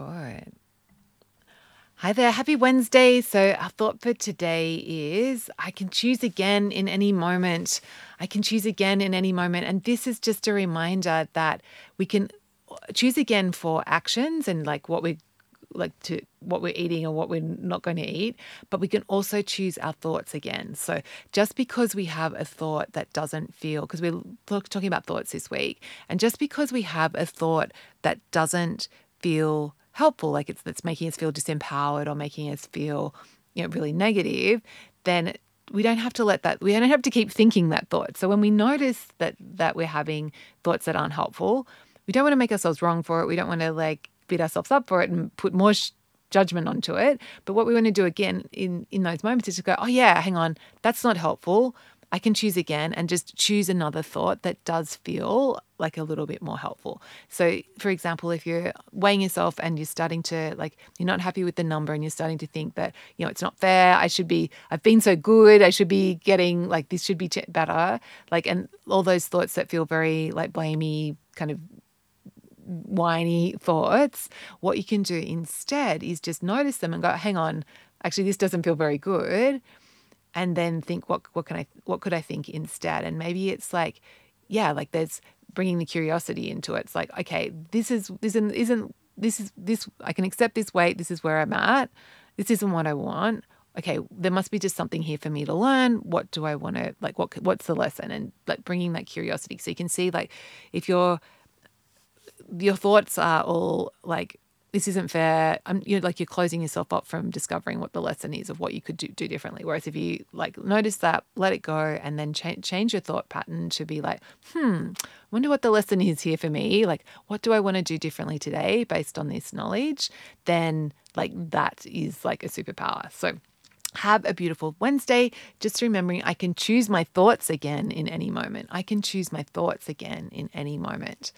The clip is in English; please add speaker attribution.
Speaker 1: Good. Hi there, happy Wednesday. So, our thought for today is I can choose again in any moment. I can choose again in any moment. And this is just a reminder that we can choose again for actions and like what we like to what we're eating or what we're not going to eat, but we can also choose our thoughts again. So just because we have a thought that doesn't feel, because we're talking about thoughts this week, and just because we have a thought that doesn't feel helpful, like it's that's making us feel disempowered or making us feel, you know, really negative, then we don't have to let that we don't have to keep thinking that thought. So when we notice that that we're having thoughts that aren't helpful, we don't want to make ourselves wrong for it. We don't want to like beat ourselves up for it and put more sh- judgment onto it. But what we want to do again in in those moments is to go, oh yeah, hang on, that's not helpful. I can choose again and just choose another thought that does feel like a little bit more helpful. So, for example, if you're weighing yourself and you're starting to like, you're not happy with the number and you're starting to think that, you know, it's not fair. I should be, I've been so good. I should be getting like, this should be better. Like, and all those thoughts that feel very like blamey, kind of whiny thoughts, what you can do instead is just notice them and go, hang on, actually, this doesn't feel very good. And then think, what, what can I, what could I think instead? And maybe it's like, yeah, like there's bringing the curiosity into it. It's like, okay, this is, this isn't, isn't, this is, this, I can accept this weight. This is where I'm at. This isn't what I want okay there must be just something here for me to learn what do i want to like what what's the lesson and like bringing that curiosity so you can see like if you're your thoughts are all like this isn't fair. I'm you're like you're closing yourself up from discovering what the lesson is of what you could do, do differently. Whereas if you like notice that, let it go, and then change change your thought pattern to be like, hmm, wonder what the lesson is here for me. Like, what do I want to do differently today based on this knowledge? Then like that is like a superpower. So have a beautiful Wednesday. Just remembering I can choose my thoughts again in any moment. I can choose my thoughts again in any moment.